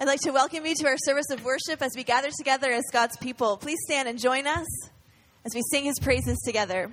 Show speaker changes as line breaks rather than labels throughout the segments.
I'd like to welcome you to our service of worship as we gather together as God's people. Please stand and join us as we sing his praises together.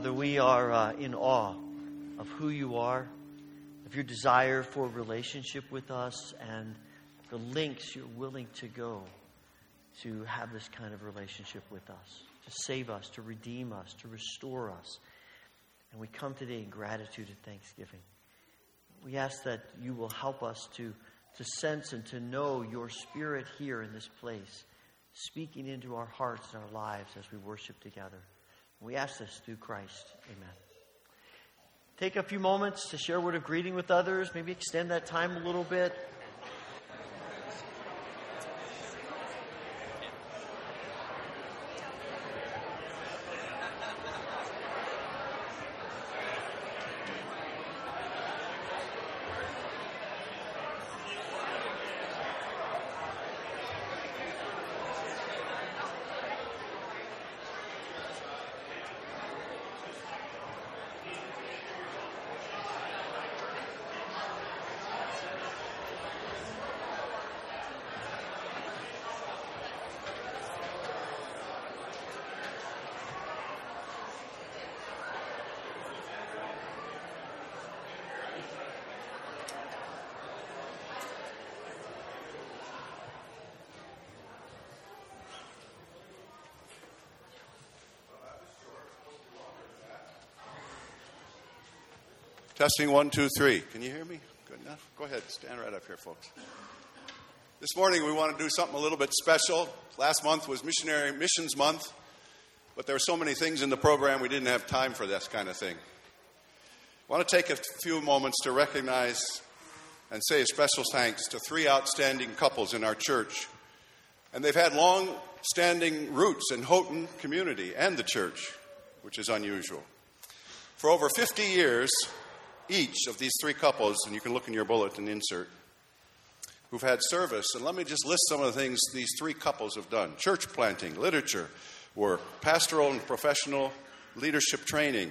Father, we are uh, in awe of who you are, of your desire for relationship with us, and the lengths you're willing to go to have this kind of relationship with us, to save us, to redeem us, to restore us. And we come today in gratitude and thanksgiving. We ask that you will help us to, to sense and to know your spirit here in this place, speaking into our hearts and our lives as we worship together. We ask this through Christ. Amen. Take a few moments to share a word of greeting with others, maybe extend that time a little bit.
Testing one, two, three. Can you hear me? Good enough? Go ahead, stand right up here, folks. This morning we want to do something a little bit special. Last month was Missionary Missions Month, but there were so many things in the program we didn't have time for this kind of thing. I want to take a few moments to recognize and say a special thanks to three outstanding couples in our church. And they've had long standing roots in Houghton community and the church, which is unusual. For over 50 years, each of these three couples, and you can look in your bulletin insert, who've had service. And let me just list some of the things these three couples have done church planting, literature work, pastoral and professional leadership training,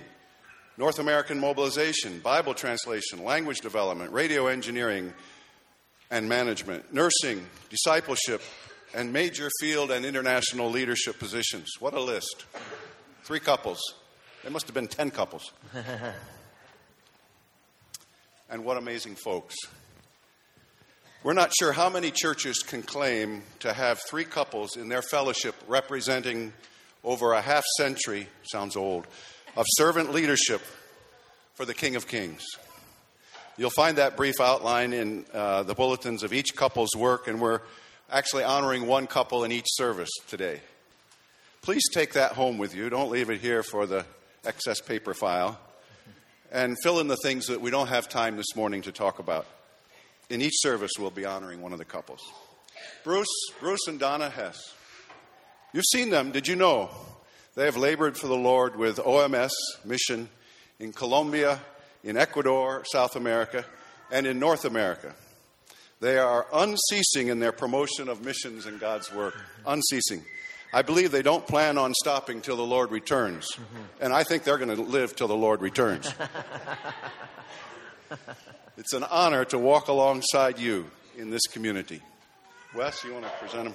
North American mobilization, Bible translation, language development, radio engineering and management, nursing, discipleship, and major field and international leadership positions. What a list. Three couples. There must have been 10 couples. and what amazing folks. We're not sure how many churches can claim to have three couples in their fellowship representing over a half century, sounds old, of servant leadership for the King of Kings. You'll find that brief outline in uh, the bulletins of each couple's work, and we're actually honoring one couple in each service today. Please take that home with you. Don't leave it here for the excess paper file and fill in the things that we don't have time this morning to talk about. In each service, we'll be honoring one of the couples. Bruce, Bruce and Donna Hess. You've seen them, did you know? They have labored for the Lord with OMS mission in Colombia, in Ecuador, South America, and in North America. They are unceasing in their promotion of missions and God's work. Unceasing. I believe they don't plan on stopping till the Lord returns. Mm-hmm. And I think they're going to live till the Lord returns. it's an honor to walk alongside you in this community. Wes, you want to present them?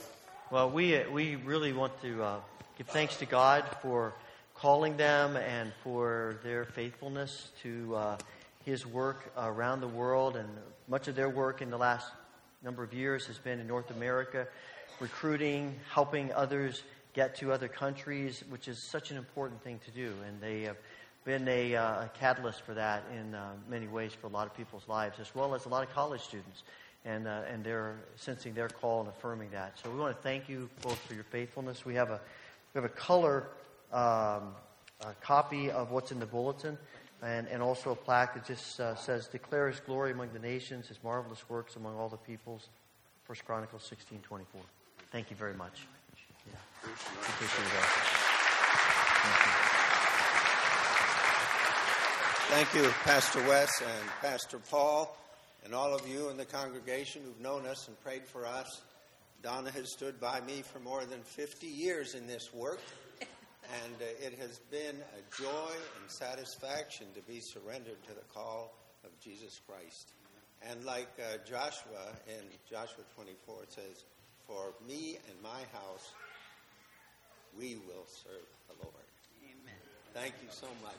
Well, we, uh, we really want to uh, give thanks to God for calling them and for their faithfulness to uh, His work around the world. And much of their work in the last number of years has been in North America recruiting, helping others get to other countries, which is such an important thing to do. And they have been a, uh, catalyst for that in uh, many ways for a lot of people's lives, as well as a lot of college students. And, uh, and they're sensing their call and affirming that. So we want to thank you both for your faithfulness. We have a, we have a color um, a copy of what's in the bulletin and, and also a plaque that just uh, says, Declare his glory among the nations, his marvelous works among all the peoples. First Chronicles 16 24. Thank you very much. Yeah. Appreciate.
Thank you, Pastor Wes and Pastor Paul, and all of you in the congregation who've known us and prayed for us. Donna has stood by me for more than 50 years in this work, And uh, it has been a joy and satisfaction to be surrendered to the call of Jesus Christ. And like uh, Joshua in Joshua 24, it says, For me and my house, we will serve the Lord.
Amen.
Thank you so much.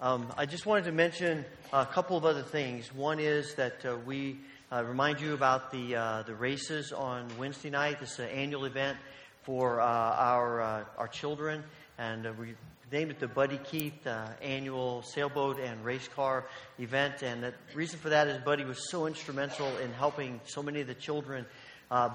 Um, I just wanted to mention a couple of other things. One is that uh, we uh, remind you about the uh, the races on Wednesday night. This is an annual event for uh, our uh, our children, and uh, we named it the Buddy Keith annual sailboat and race car event. And the reason for that is Buddy was so instrumental in helping so many of the children.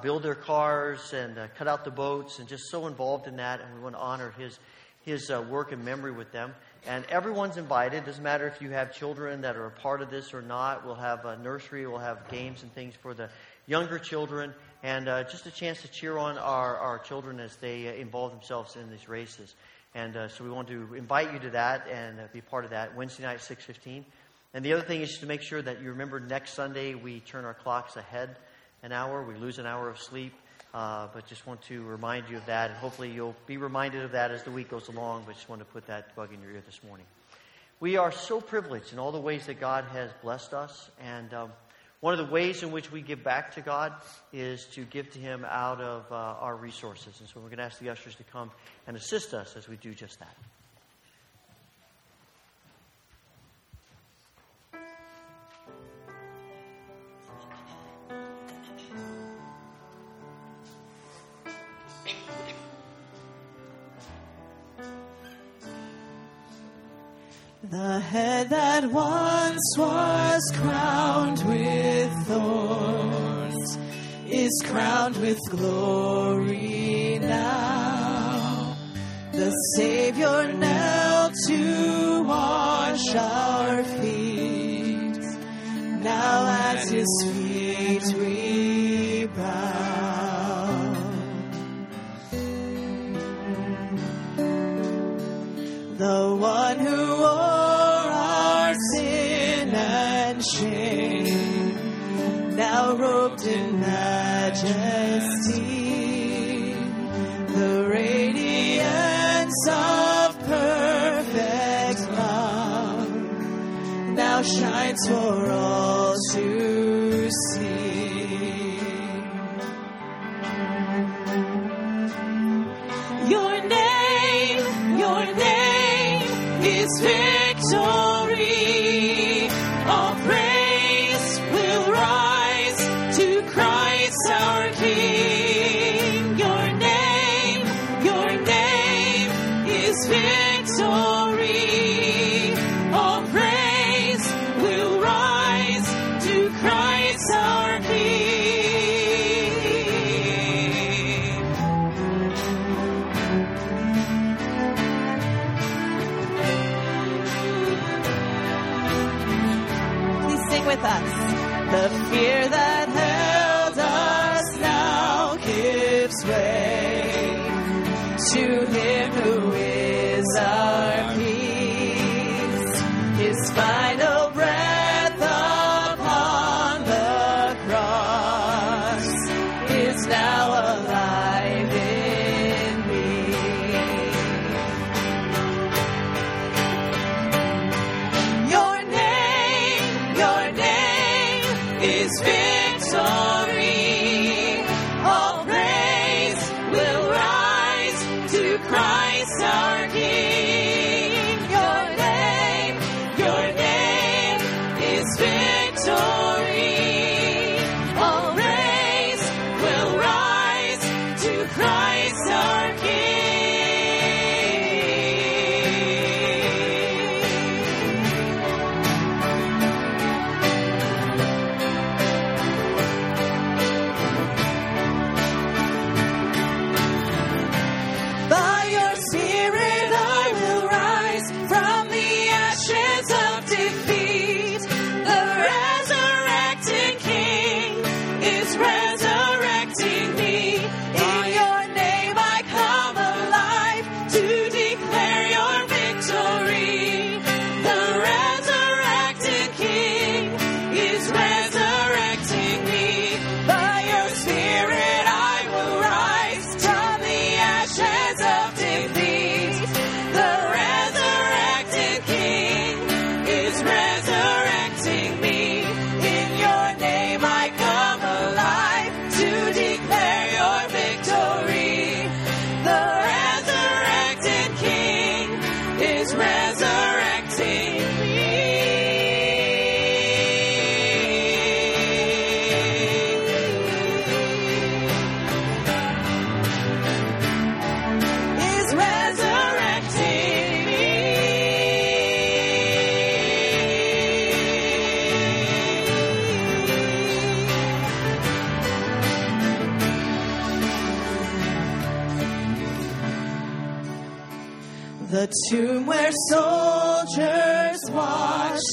build their cars and cut out the boats, and just so involved in that, and we want to honor his his work and memory with them. And everyone's invited. Doesn't matter if you have children that are a part of this or not. We'll have a nursery. We'll have games and things for the younger children, and uh, just a chance to cheer on our, our children as they uh, involve themselves in these races. And uh, so we want to invite you to that and uh, be part of that Wednesday night, six fifteen. And the other thing is to make sure that you remember next Sunday we turn our clocks ahead an hour. We lose an hour of sleep. Uh, but just want to remind you of that, and hopefully you'll be reminded of that as the week goes along. But just want to put that bug in your ear this morning. We are so privileged in all the ways that God has blessed us, and um, one of the ways in which we give back to God is to give to Him out of uh, our resources. And so we're going to ask the ushers to come and assist us as we do just that.
The head that once was crowned with thorns is crowned with glory now. The Savior knelt to wash our feet. Now at his feet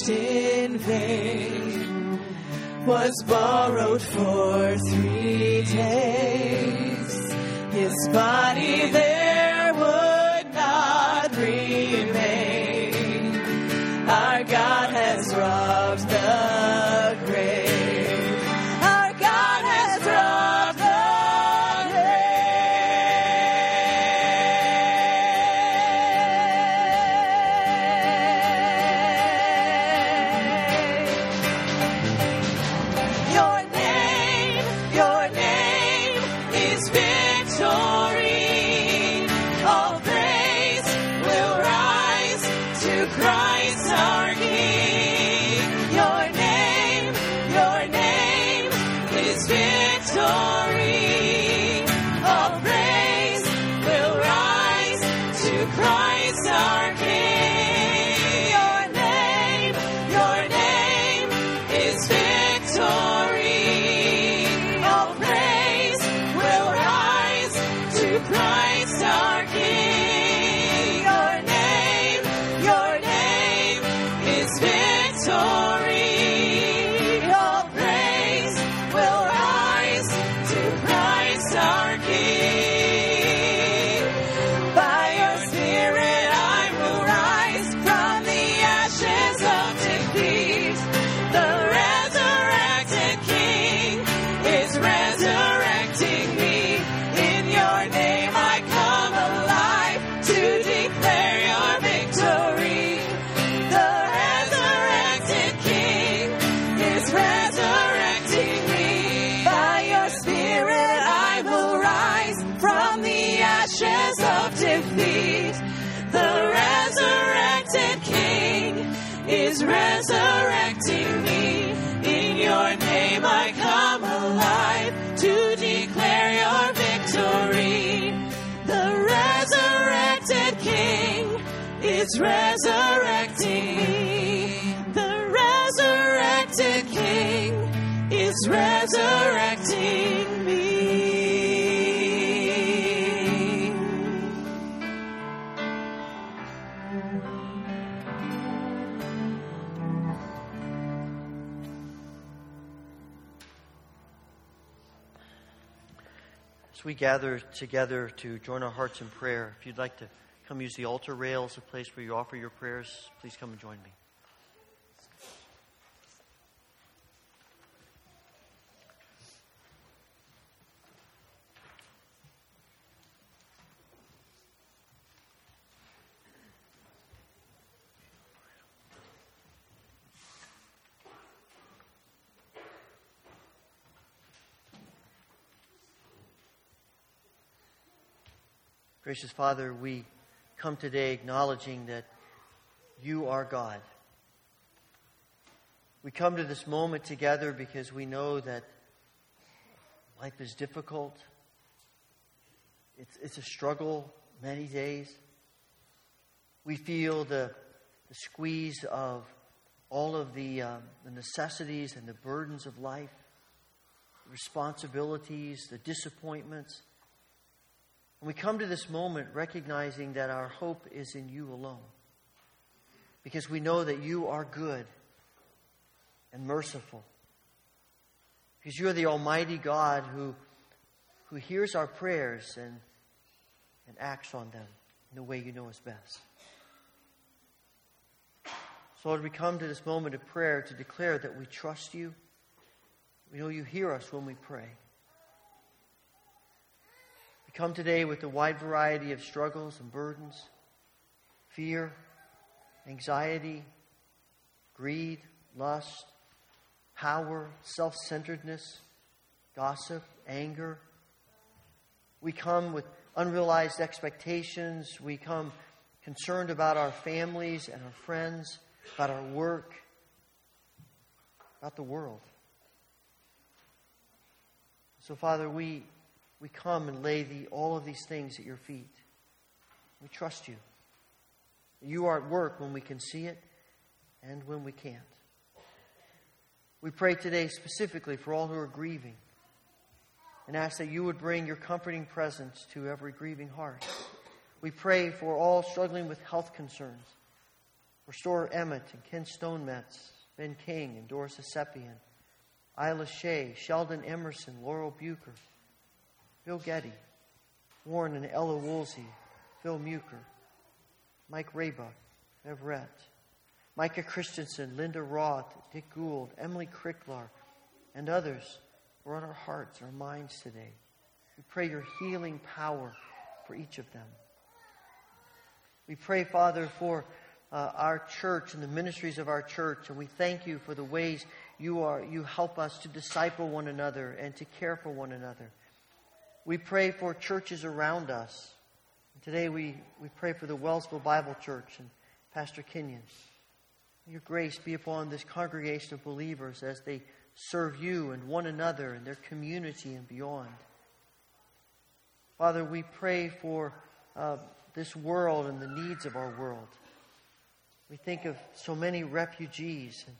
in vain was borrowed for three days. His body there name I come alive to declare your victory. The resurrected King is resurrecting me. The resurrected King is resurrecting
As we gather together to join our hearts in prayer, if you'd like to come use the altar rails, a place where you offer your prayers, please come and join me. Gracious Father, we come today acknowledging that you are God. We come to this moment together because we know that life is difficult. It's, it's a struggle many days. We feel the, the squeeze of all of the, um, the necessities and the burdens of life, the responsibilities, the disappointments. And we come to this moment recognizing that our hope is in you alone. Because we know that you are good and merciful. Because you are the Almighty God who, who hears our prayers and, and acts on them in the way you know is best. So, Lord, we come to this moment of prayer to declare that we trust you. We know you hear us when we pray. We come today with a wide variety of struggles and burdens fear, anxiety, greed, lust, power, self centeredness, gossip, anger. We come with unrealized expectations. We come concerned about our families and our friends, about our work, about the world. So, Father, we, we come and lay all of these things at your feet. We trust you. You are at work when we can see it and when we can't. We pray today specifically for all who are grieving and ask that you would bring your comforting presence to every grieving heart. We pray for all struggling with health concerns. Restore Emmett and Ken Stonemetz, Ben King and Doris Asepian, Isla Shea, Sheldon Emerson, Laurel Bucher, Bill Getty, Warren and Ella Woolsey, Phil Muker, Mike Raybuck, Everett, Micah Christensen, Linda Roth, Dick Gould, Emily Cricklar, and others are on our hearts, our minds today. We pray your healing power for each of them. We pray, Father, for uh, our church and the ministries of our church, and we thank you for the ways you are you help us to disciple one another and to care for one another. We pray for churches around us. Today we, we pray for the Wellsville Bible Church and Pastor Kenyon. Your grace be upon this congregation of believers as they serve you and one another and their community and beyond. Father, we pray for uh, this world and the needs of our world. We think of so many refugees and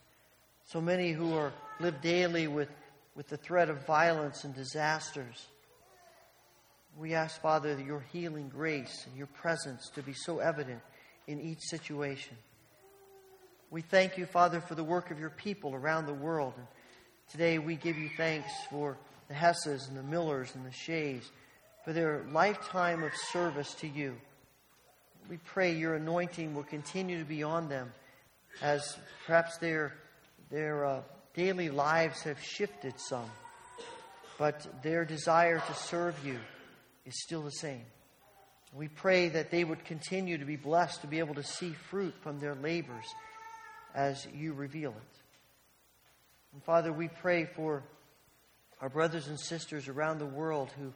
so many who are live daily with, with the threat of violence and disasters. We ask, Father, that your healing grace and your presence to be so evident in each situation. We thank you, Father, for the work of your people around the world. And today we give you thanks for the Hesses and the Millers and the Shays, for their lifetime of service to you. We pray your anointing will continue to be on them as perhaps their, their uh, daily lives have shifted some, but their desire to serve you is still the same. We pray that they would continue to be blessed to be able to see fruit from their labors as you reveal it. And Father, we pray for our brothers and sisters around the world who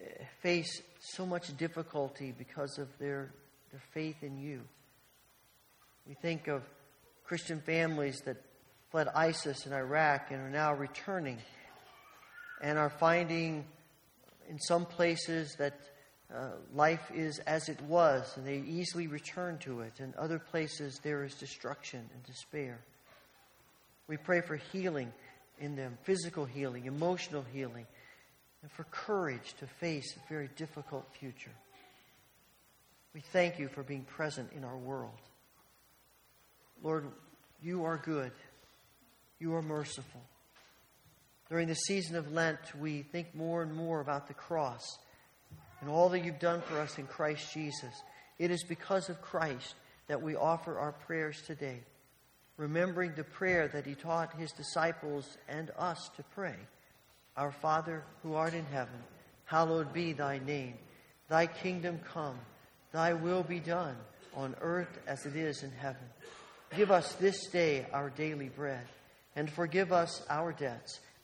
eh, face so much difficulty because of their, their faith in you. We think of Christian families that fled ISIS in Iraq and are now returning and are finding in some places that uh, life is as it was, and they easily return to it. In other places, there is destruction and despair. We pray for healing in them physical healing, emotional healing, and for courage to face a very difficult future. We thank you for being present in our world. Lord, you are good, you are merciful. During the season of Lent, we think more and more about the cross and all that you've done for us in Christ Jesus. It is because of Christ that we offer our prayers today, remembering the prayer that he taught his disciples and us to pray. Our Father, who art in heaven, hallowed be thy name. Thy kingdom come, thy will be done on earth as it is in heaven. Give us this day our daily bread, and forgive us our debts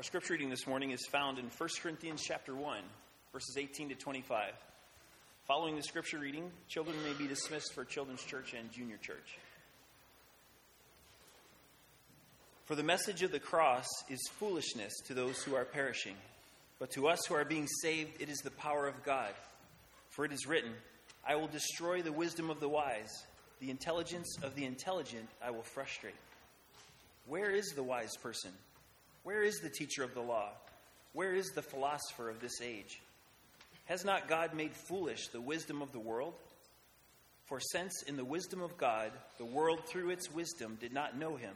Our scripture reading this morning is found in 1 Corinthians chapter 1, verses 18 to 25. Following the scripture reading, children may be dismissed for children's church and junior church. For the message of the cross is foolishness to those who are perishing, but to us who are being saved, it is the power of God. For it is written, I will destroy the wisdom of the wise, the intelligence of the intelligent I will frustrate. Where is the wise person? Where is the teacher of the law? Where is the philosopher of this age? Has not God made foolish the wisdom of the world? For since in the wisdom of God, the world through its wisdom did not know him,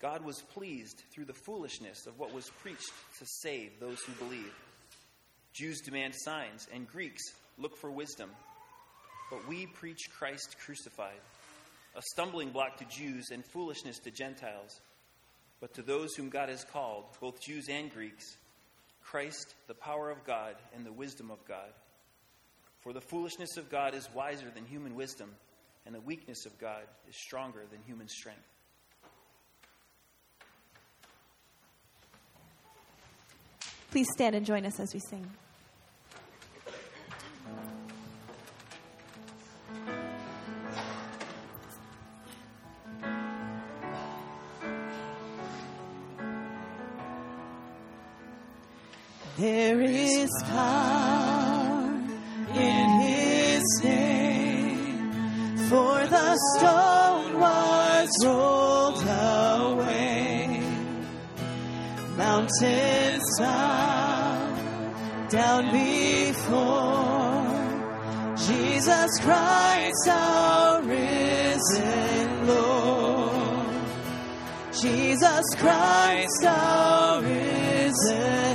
God was pleased through the foolishness of what was preached to save those who believe. Jews demand signs, and Greeks look for wisdom. But we preach Christ crucified, a stumbling block to Jews and foolishness to Gentiles. But to those whom God has called, both Jews and Greeks, Christ, the power of God, and the wisdom of God. For the foolishness of God is wiser than human wisdom, and the weakness of God is stronger than human strength.
Please stand and join us as we sing. There is power in his name, for the stone was rolled away. Mountains bow down before Jesus Christ, our risen Lord. Jesus Christ, our risen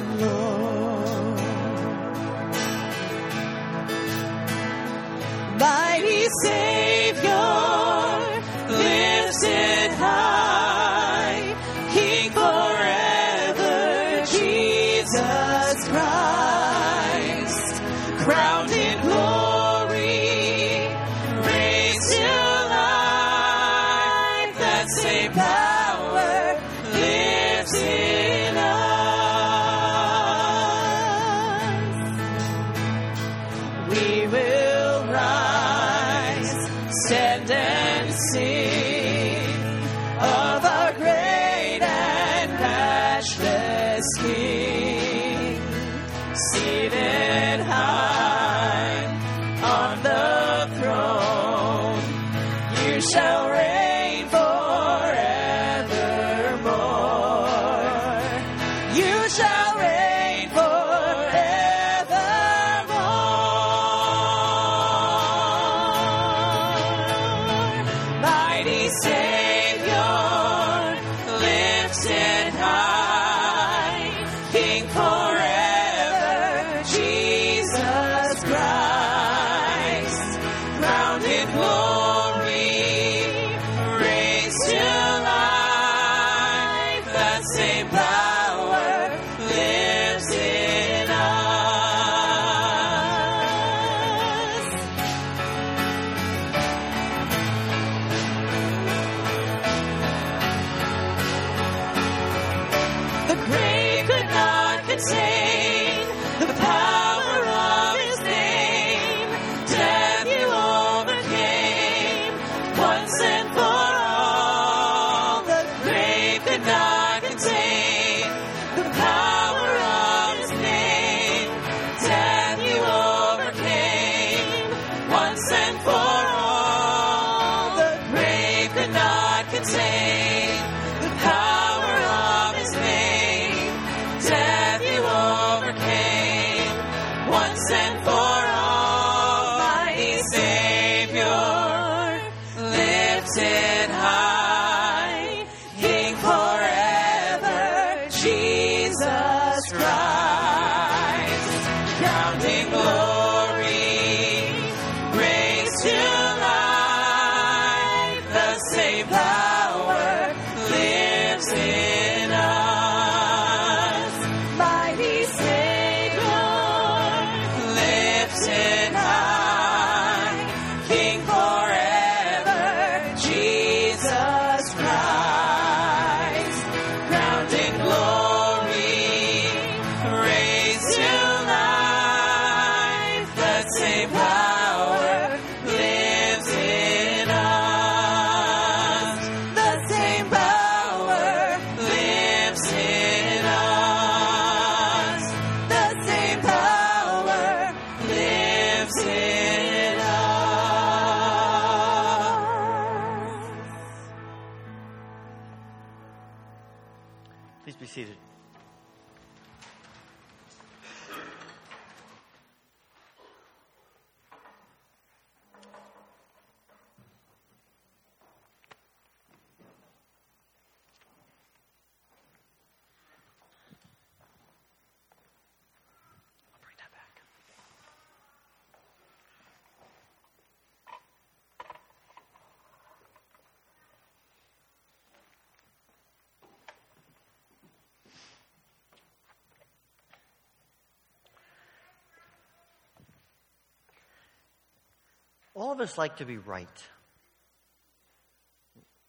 All of us like to be right.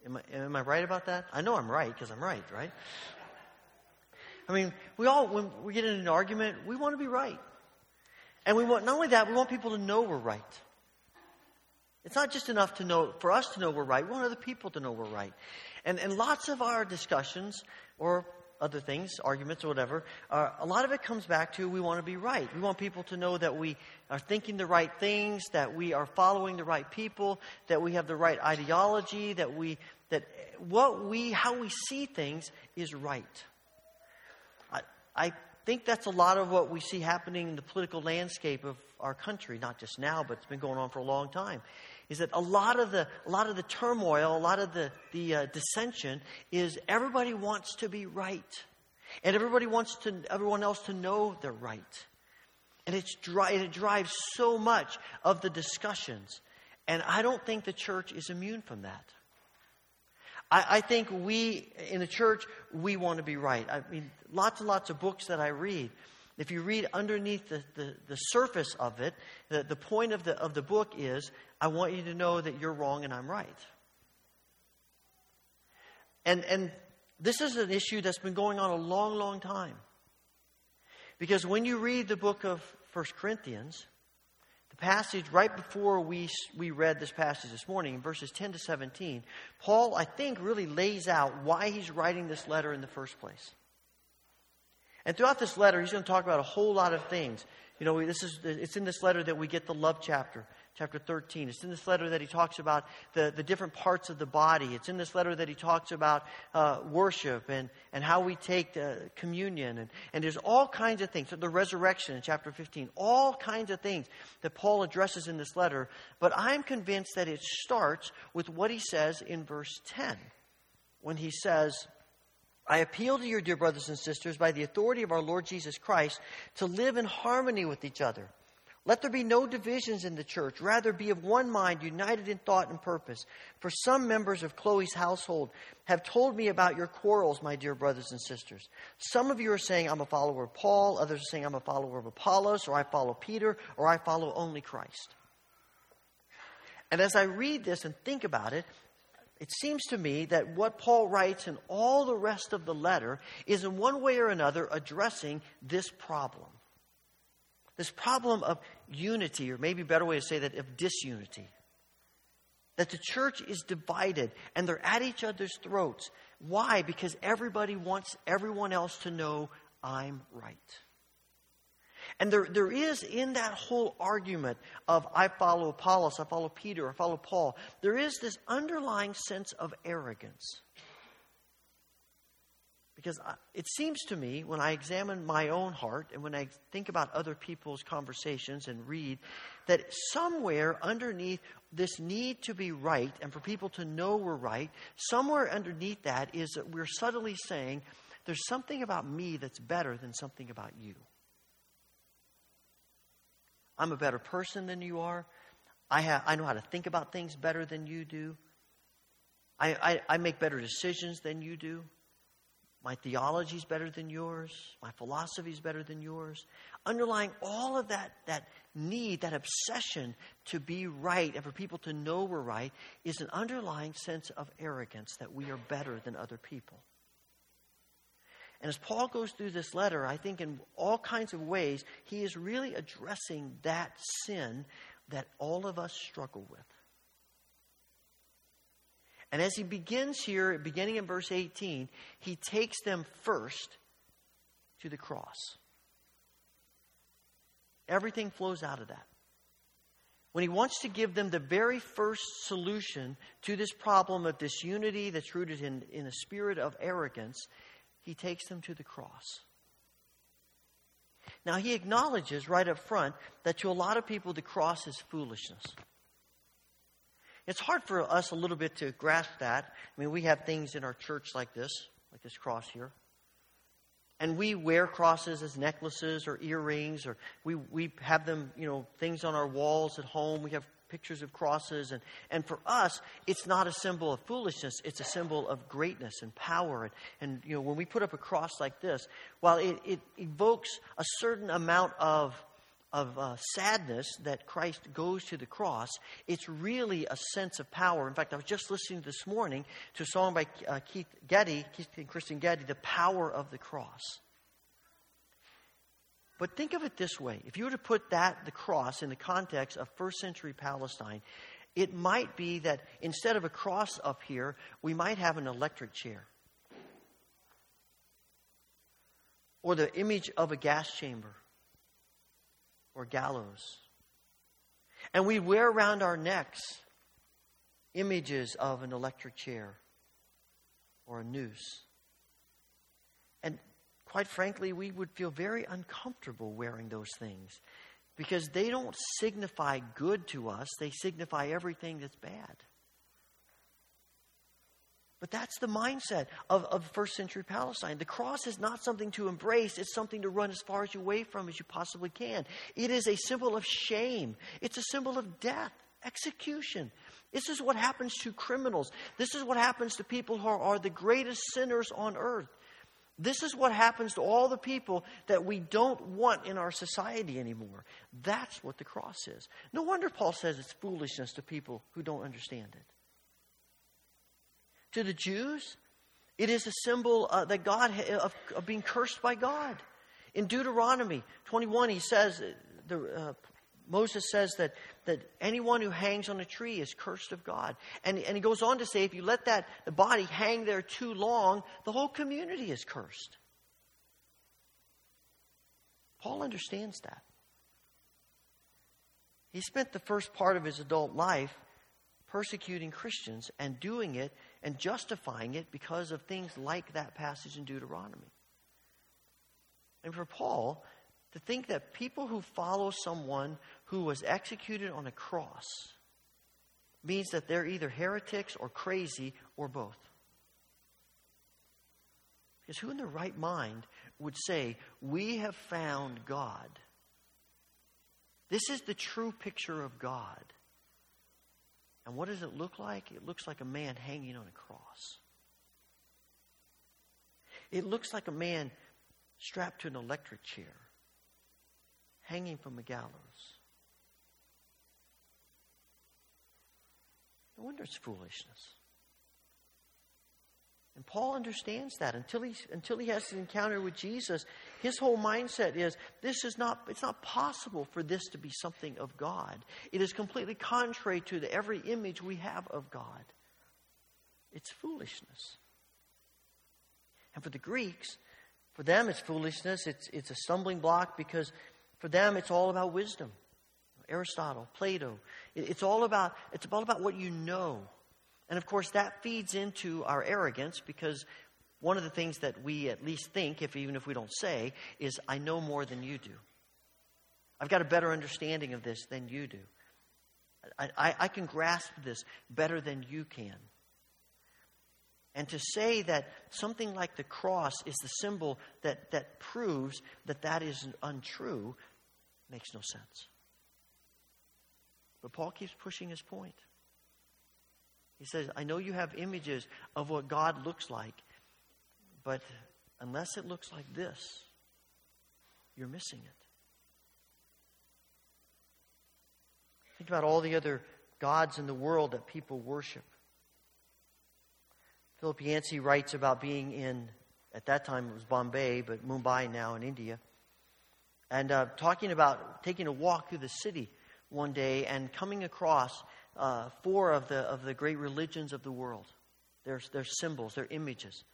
Am I, am I right about that? I know I'm right because I'm right, right? I mean, we all, when we get in an argument, we want to be right. And we want, not only that, we want people to know we're right. It's not just enough to know, for us to know we're right, we want other people to know we're right. And, and lots of our discussions, or other things, arguments or whatever, uh, a lot of it comes back to we want to be right. We want people to know that we are thinking the right things, that we are following the right people, that we have the right ideology, that we that what we how we see things is right. I, I think that's a lot of what we see happening in the political landscape of our country, not just now, but it's been going on for a long time. Is that a lot of the a lot of the turmoil, a lot of the the uh, dissension is everybody wants to be right, and everybody wants to everyone else to know they're right, and it's dri- it drives so much of the discussions, and I don't think the church is immune from that. I, I think we, in the church, we want to be right. I mean, lots and lots of books that I read. If you read underneath the, the, the surface of it, the, the point of the, of the book is I want you to know that you're wrong and I'm right. And, and this is an issue that's been going on a long, long time. Because when you read the book of 1 Corinthians, the passage right before we, we read this passage this morning, verses 10 to 17, Paul, I think, really lays out why he's writing this letter in the first place. And throughout this letter, he's going to talk about a whole lot of things. You know, this is, it's in this letter that we get the love chapter chapter 13. It's in this letter that he talks about the, the different parts of the body. It's in this letter that he talks about uh, worship and, and how we take communion. And, and there's all kinds of things. So the resurrection in chapter 15, all kinds of things that Paul addresses in this letter. But I'm convinced that it starts with what he says in verse 10 when he says, I appeal to you, dear brothers and sisters, by the authority of our Lord Jesus Christ, to live in harmony with each other. Let there be no divisions in the church. Rather, be of one mind, united in thought and purpose. For some members of Chloe's household have told me about your quarrels, my dear brothers and sisters. Some of you are saying, I'm a follower of Paul. Others are saying, I'm a follower of Apollos, or I follow Peter, or I follow only Christ. And as I read this and think about it, it seems to me that what Paul writes in all the rest of the letter is in one way or another addressing this problem. This problem of unity, or maybe a better way to say that, of disunity. That the church is divided and they're at each other's throats. Why? Because everybody wants everyone else to know I'm right. And there, there is in that whole argument of I follow Apollos, I follow Peter, I follow Paul, there is this underlying sense of arrogance. Because it seems to me, when I examine my own heart and when I think about other people's conversations and read, that somewhere underneath this need to be right and for people to know we're right, somewhere underneath that is that we're subtly saying, there's something about me that's better than something about you. I'm a better person than you are. I, have, I know how to think about things better than you do. I, I, I make better decisions than you do. My theology is better than yours. My philosophy is better than yours. Underlying all of that, that need, that obsession to be right and for people to know we're right is an underlying sense of arrogance that we are better than other people. And as Paul goes through this letter, I think in all kinds of ways, he is really addressing that sin that all of us struggle with. And as he begins here, beginning in verse 18, he takes them first to the cross. Everything flows out of that. When he wants to give them the very first solution to this problem of disunity that's rooted in, in a spirit of arrogance, he takes them to the cross. Now, he acknowledges right up front that to a lot of people, the cross is foolishness. It's hard for us a little bit to grasp that. I mean, we have things in our church like this, like this cross here. And we wear crosses as necklaces or earrings, or we, we have them, you know, things on our walls at home. We have pictures of crosses. And, and for us, it's not a symbol of foolishness, it's a symbol of greatness and power. And, and you know, when we put up a cross like this, while it, it evokes a certain amount of of uh, sadness that Christ goes to the cross, it's really a sense of power. In fact, I was just listening this morning to a song by uh, Keith Getty, Keith and Kristyn Getty, The Power of the Cross. But think of it this way if you were to put that, the cross, in the context of first century Palestine, it might be that instead of a cross up here, we might have an electric chair. or the image of a gas chamber or gallows. And we wear around our necks images of an electric chair or a noose. And quite frankly, we would feel very uncomfortable wearing those things because they don't signify good to us, they signify everything that's bad. But that's the mindset of, of first century Palestine. The cross is not something to embrace, it's something to run as far as you away from as you possibly can. It is a symbol of shame, it's a symbol of death, execution. This is what happens to criminals. This is what happens to people who are the greatest sinners on earth. This is what happens to all the people that we don't want in our society anymore. That's what the cross is. No wonder Paul says it's foolishness to people who don't understand it. To the Jews, it is a symbol uh, that God of, of, being cursed by God. In Deuteronomy 21, he says, the, uh, Moses says that, that anyone who hangs on a tree is cursed of God. And, and he goes on to say, if you let that the body hang there too long, the whole community is cursed. Paul understands that. He spent the first part of his adult life persecuting Christians and doing it and justifying it because of things like that passage in Deuteronomy. And for Paul, to think that people who follow someone who was executed on a cross means that they're either heretics or crazy or both. Because who in their right mind would say, We have found God? This is the true picture of God. And what does it look like? It looks like a man hanging on a cross. It looks like a man strapped to an electric chair, hanging from a gallows. No wonder it's foolishness. And Paul understands that until he, until he has an encounter with Jesus, his whole mindset is this is not, it's not possible for this to be something of God. It is completely contrary to the, every image we have of God. It's foolishness. And for the Greeks, for them it's foolishness, it's, it's a stumbling block because for them it's all about wisdom. Aristotle, Plato. It's all about, it's all about what you know. And of course, that feeds into our arrogance because one of the things that we at least think, if even if we don't say, is I know more than you do. I've got a better understanding of this than you do. I, I, I can grasp this better than you can. And to say that something like the cross is the symbol that, that proves that that is untrue makes no sense. But Paul keeps pushing his point. He says, I know you have images of what God looks like, but unless it looks like this, you're missing it. Think about all the other gods in the world that people worship. Philip Yancey writes about being in, at that time it was Bombay, but Mumbai now in India, and uh, talking about taking a walk through the city one day and coming across uh, four of the, of the great religions of the world. They're, they're symbols, they're images.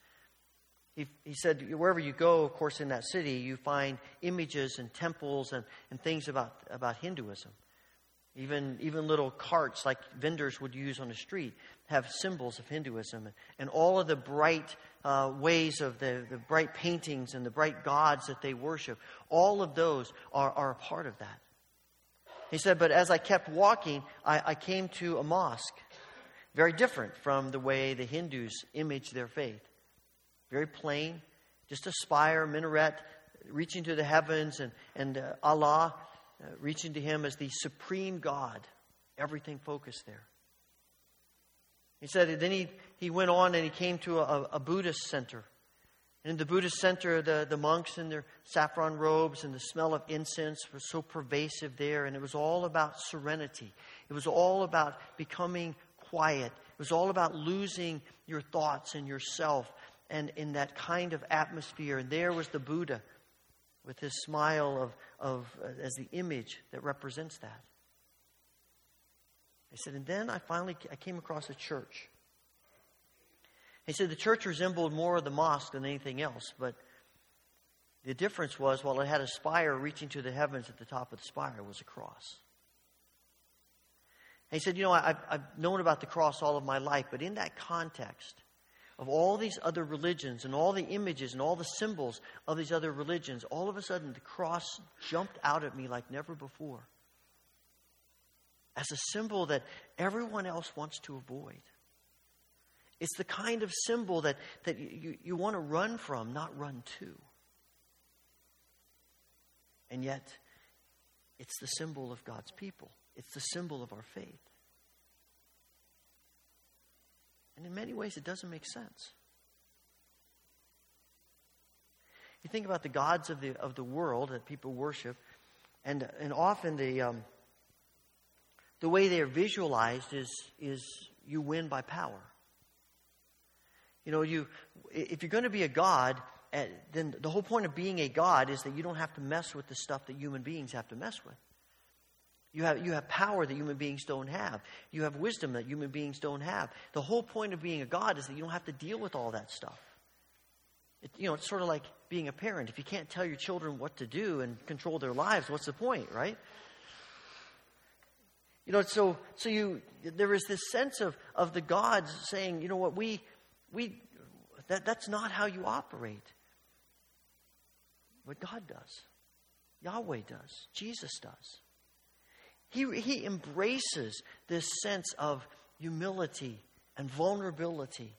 He, he said, wherever you go, of course, in that city, you find images and temples and, and things about, about Hinduism. Even, even little carts like vendors would use on the street have symbols of Hinduism. And, and all of the bright uh, ways of the, the bright paintings and the bright gods that they worship, all of those are, are a part of that. He said, But as I kept walking, I, I came to a mosque. Very different from the way the Hindus image their faith. Very plain, just a spire, minaret, reaching to the heavens, and, and uh, Allah uh, reaching to Him as the supreme God. Everything focused there. He said, then he, he went on and he came to a, a Buddhist center. In the Buddhist center, the, the monks in their saffron robes and the smell of incense was so pervasive there, and it was all about serenity. It was all about becoming quiet. It was all about losing your thoughts and yourself and in that kind of atmosphere. And there was the Buddha with his smile of, of uh, as the image that represents that. I said, and then I finally I came across a church. He said the church resembled more of the mosque than anything else, but The difference was while it had a spire reaching to the heavens at the top of the spire was a cross. And he said, You know, I've, I've known about the cross all of my life, but in that context of all these other religions and all the images and all the symbols of these other religions, all of a sudden the cross jumped out at me like never before as a symbol that everyone else wants to avoid. It's the kind of symbol that, that you, you want to run from, not run to. And yet, it's the symbol of God's people, it's the symbol of our faith. And in many ways, it doesn't make sense. You think about the gods of the, of the world that people worship, and, and often the, um, the way they are visualized is, is you win by power. You know, you, if you're going to be a god, uh, then the whole point of being a God is that you don't have to mess with the stuff that human beings have to mess with. You have, you have power that human beings don't have. You have wisdom that human beings don't have. The whole point of being a God is that you don't have to deal with all that stuff. It, you know, it's sort of like being a parent. If you can't tell your children what to do and control their lives, what's the point, right? You know, so so you there is this sense of of the gods saying, you know what, we we that that's not how you operate what God does, Yahweh does, Jesus does. He, he embraces this sense of humility and vulnerability.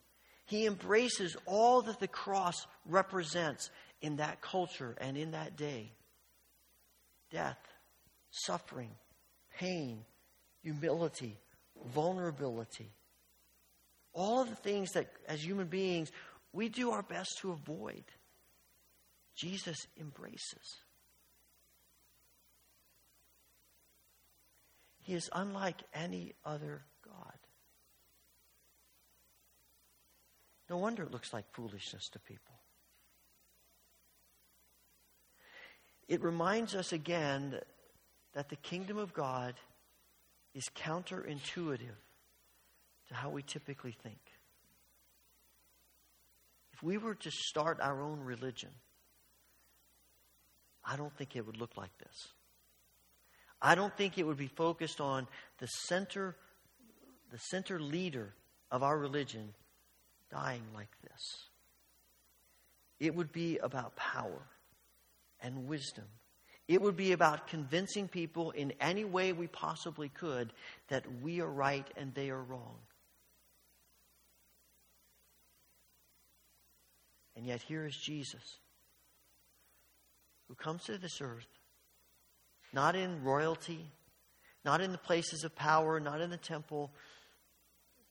He embraces all that the cross represents in that culture and in that day death, suffering, pain, humility, vulnerability. All of the things that, as human beings, we do our best to avoid. Jesus embraces. He is unlike any other God. No wonder it looks like foolishness to people. It reminds us again that the kingdom of God is counterintuitive to how we typically think. If we were to start our own religion, I don't think it would look like this. I don't think it would be focused on the center, the center leader of our religion dying like this. It would be about power and wisdom. It would be about convincing people in any way we possibly could that we are right and they are wrong. And yet, here is Jesus who comes to this earth, not in royalty, not in the places of power, not in the temple,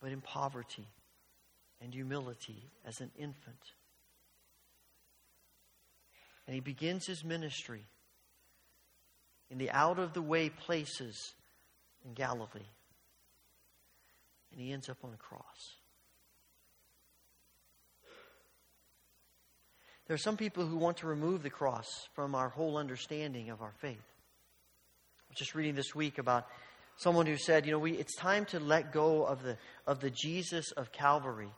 but in poverty and humility as an infant. And he begins his ministry in the out of the way places in Galilee. And he ends up on a cross. There are some people who want to remove the cross from our whole understanding of our faith. I was just reading this week about someone who said, you know, we, it's time to let go of the, of the Jesus of Calvary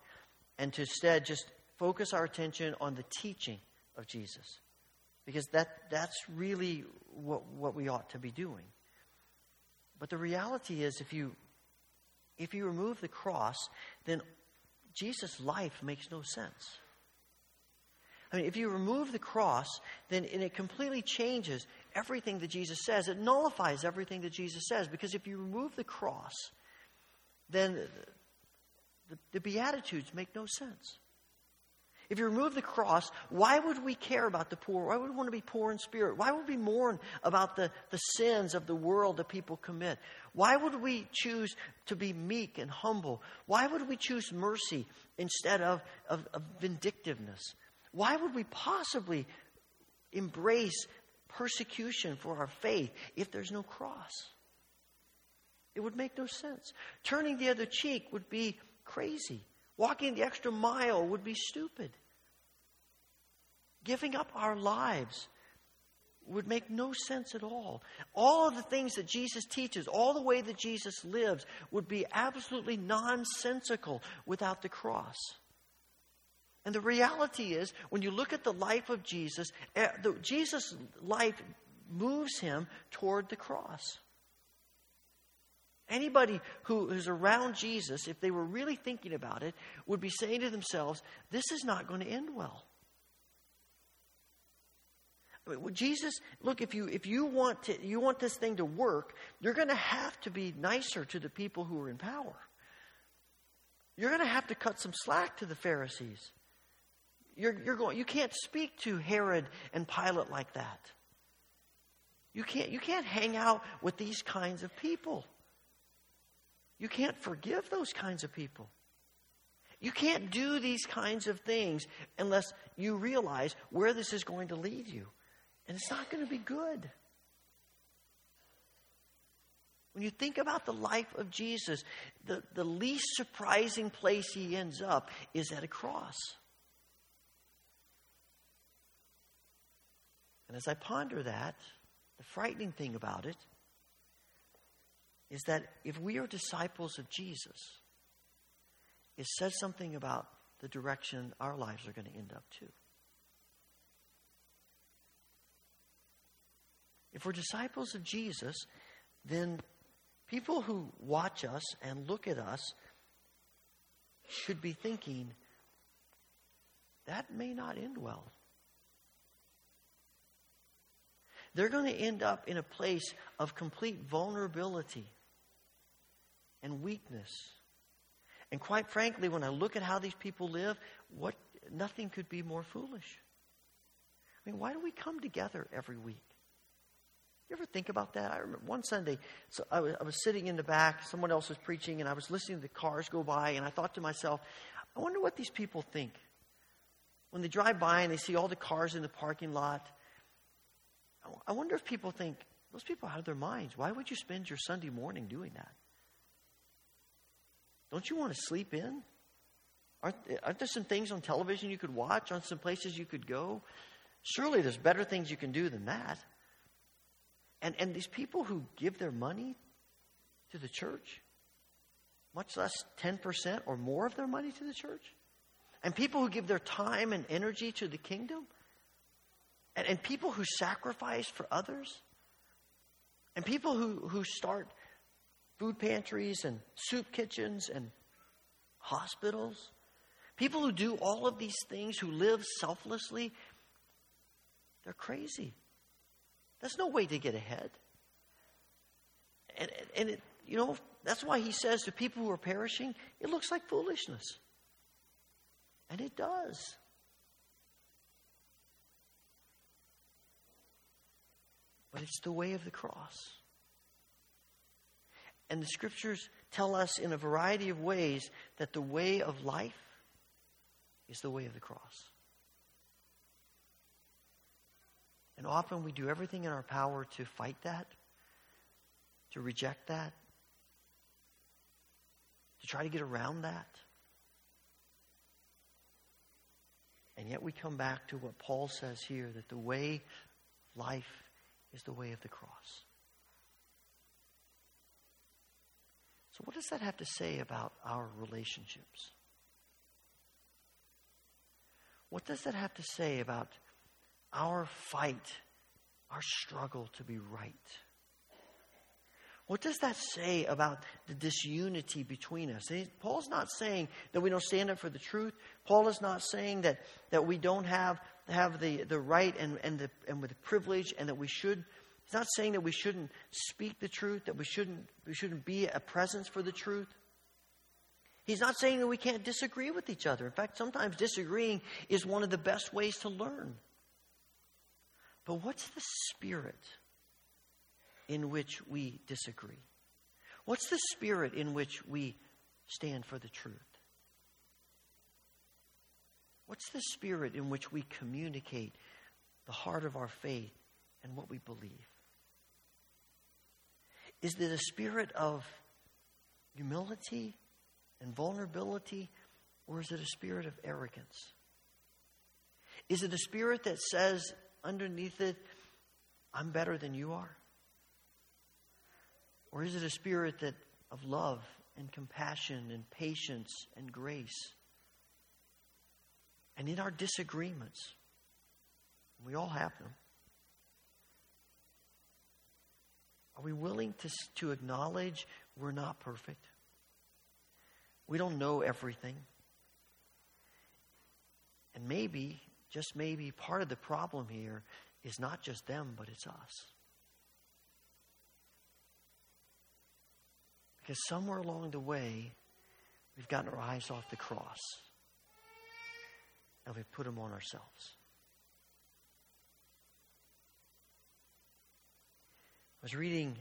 and to instead just focus our attention on the teaching of Jesus. Because that, that's really what, what we ought to be doing. But the reality is, if you, if you remove the cross, then Jesus' life makes no sense. I mean, if you remove the cross, then it completely changes everything that Jesus says. It nullifies everything that Jesus says. Because if you remove the cross, then the, the Beatitudes make no sense. If you remove the cross, why would we care about the poor? Why would we want to be poor in spirit? Why would we mourn about the, the sins of the world that people commit? Why would we choose to be meek and humble? Why would we choose mercy instead of, of, of vindictiveness? Why would we possibly embrace persecution for our faith if there's no cross? It would make no sense. Turning the other cheek would be crazy. Walking the extra mile would be stupid. Giving up our lives would make no sense at all. All of the things that Jesus teaches, all the way that Jesus lives, would be absolutely nonsensical without the cross. And the reality is, when you look at the life of Jesus, eh, Jesus' life moves him toward the cross. Anybody who is around Jesus, if they were really thinking about it, would be saying to themselves, This is not going to end well. I mean, well, Jesus, look, if you if you want to you want this thing to work, you're going to have to be nicer to the people who are in power. You're going to have to cut some slack to the Pharisees. You're, you're going, you can't speak to Herod and Pilate like that. You can't, you can't hang out with these kinds of people. You can't forgive those kinds of people. You can't do these kinds of things unless you realize where this is going to lead you. And it's not going to be good. When you think about the life of Jesus, the, the least surprising place he ends up is at a cross. And as I ponder that, the frightening thing about it is that if we are disciples of Jesus, it says something about the direction our lives are going to end up too. If we're disciples of Jesus, then people who watch us and look at us should be thinking, that may not end well. They're going to end up in a place of complete vulnerability and weakness. And quite frankly, when I look at how these people live, what nothing could be more foolish. I mean, why do we come together every week? You ever think about that? I remember one Sunday, so I was, I was sitting in the back, someone else was preaching, and I was listening to the cars go by, and I thought to myself, I wonder what these people think. When they drive by and they see all the cars in the parking lot, I wonder if people think, those people are out of their minds. Why would you spend your Sunday morning doing that? Don't you want to sleep in? Aren't, aren't there some things on television you could watch, on some places you could go? Surely there's better things you can do than that. And, and these people who give their money to the church, much less 10% or more of their money to the church, and people who give their time and energy to the kingdom, and, and people who sacrifice for others, and people who, who start food pantries and soup kitchens and hospitals, people who do all of these things, who live selflessly, they're crazy. That's no way to get ahead. And, and it, you know, that's why he says to people who are perishing, it looks like foolishness. And it does. But it's the way of the cross. And the scriptures tell us in a variety of ways that the way of life is the way of the cross. And often we do everything in our power to fight that, to reject that, to try to get around that. And yet we come back to what Paul says here that the way life is the way of the cross. So, what does that have to say about our relationships? What does that have to say about our fight, our struggle to be right? What does that say about the disunity between us? Paul's not saying that we don't stand up for the truth. Paul is not saying that, that we don't have, have the, the right and, and, the, and with the privilege and that we should. He's not saying that we shouldn't speak the truth, that we shouldn't, we shouldn't be a presence for the truth. He's not saying that we can't disagree with each other. In fact, sometimes disagreeing is one of the best ways to learn. But what's the spirit? in which we disagree? What's the spirit in which we stand for the truth? What's the spirit in which we communicate the heart of our faith and what we believe? Is it a spirit of humility and vulnerability, or is it a spirit of arrogance? Is it a spirit that says underneath it, I'm better than you are? Or is it a spirit that, of love and compassion and patience and grace? And in our disagreements. We all have them. Are we willing to, to acknowledge we're not perfect? We don't know everything. And maybe, just maybe, part of the problem here is not just them, but it's us. Because somewhere along the way, we've gotten our eyes off the cross and we put them on ourselves. I was reading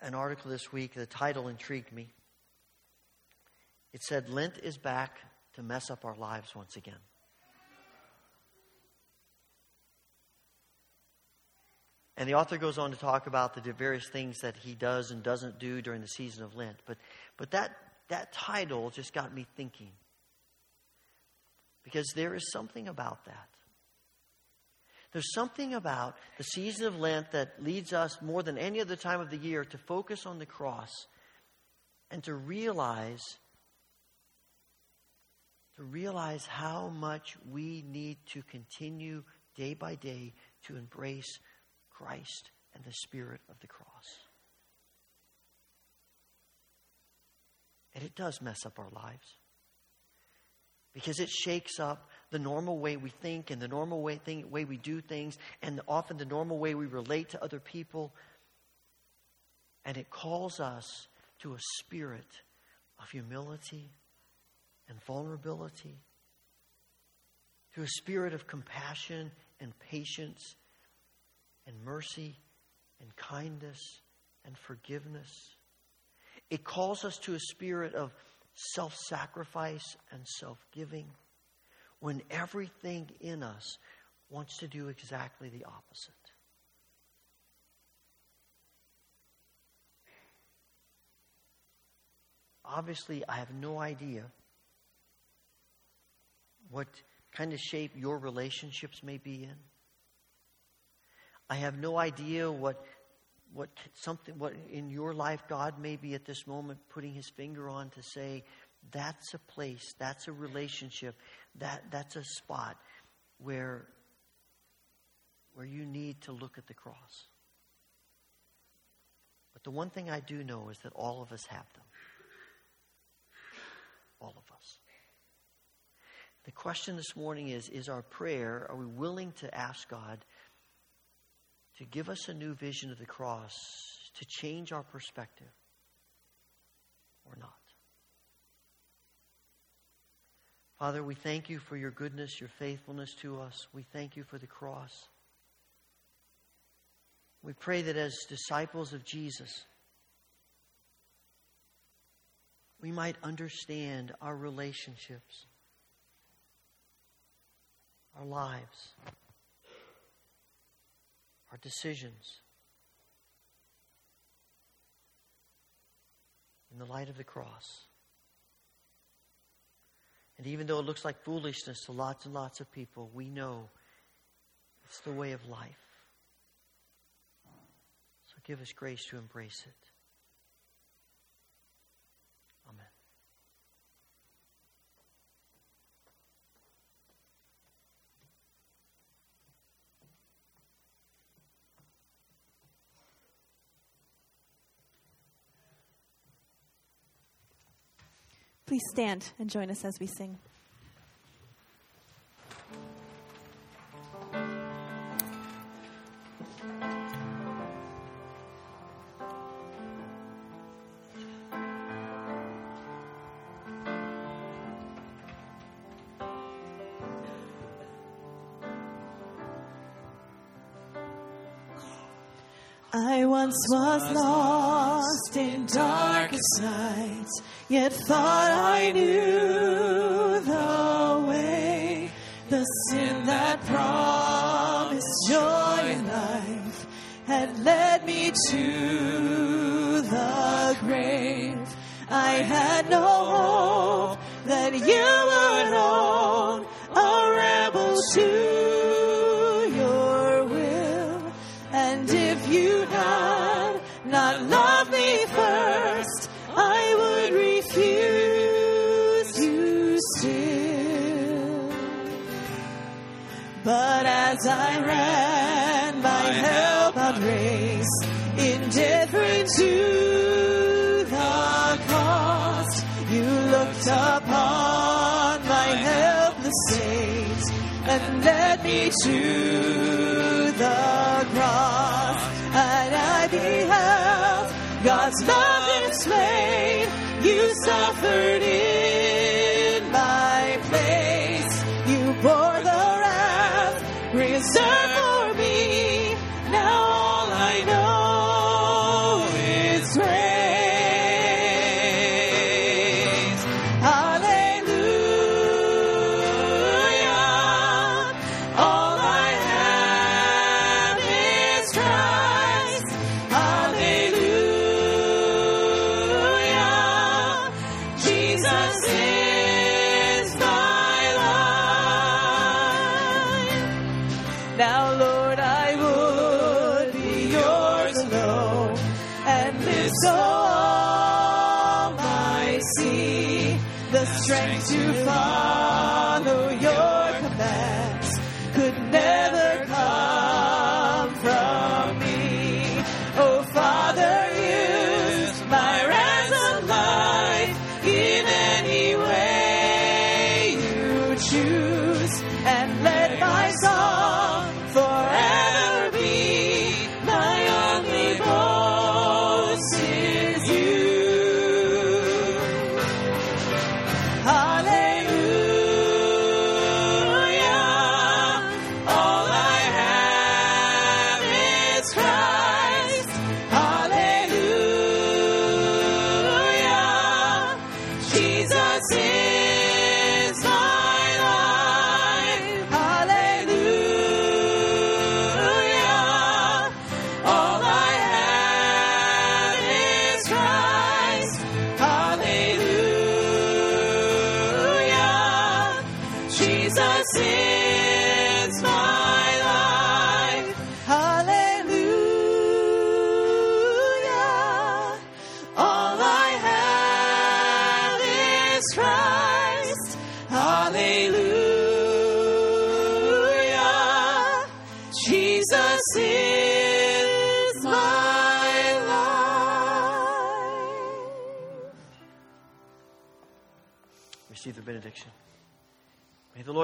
an article this week, the title intrigued me. It said, Lent is back to mess up our lives once again. And the author goes on to talk about the various things that he does and doesn't do during the season of Lent. But, but that, that title just got me thinking. Because there is something about that. There's something about the season of Lent that leads us more than any other time of the year to focus on the cross and to realize to realize how much we need to continue day by day to embrace Christ and the spirit of the cross. And it does mess up our lives. Because it shakes up the normal way we think and the normal way, thing, way we do things, and often the normal way we relate to other people. And it calls us to a spirit of humility and vulnerability, to a spirit of compassion and patience and mercy and kindness and forgiveness. It calls us to a spirit of self sacrifice and self giving when everything in us wants to do exactly the opposite. Obviously, I have no idea what kind of shape your relationships may be in. I have no idea what what something what in your life God may be at this moment putting his finger on to say that's a place, that's a relationship, that that's a spot where where you need to look at the cross. But the one thing I do know is that all of us have them. All of us. The question this morning is is our prayer, are we willing to ask God to give us a new vision of the cross, to change our perspective, or not. Father, we thank you for your goodness, your faithfulness to us. We thank you for the cross. We pray that as disciples of Jesus, we might understand our relationships, our lives our decisions. In the light of the cross. And even though it looks like foolishness to lots and lots of people, we know it's the way of life. So give us grace to embrace it.
Please stand and join us as we sing. I once was lost in darkest nights yet thought I knew the way. The sin that promised joy and life had led me to indifferent to the cost. You looked upon my helpless state and led me to the cross, and I beheld God's love displayed. You suffered in strength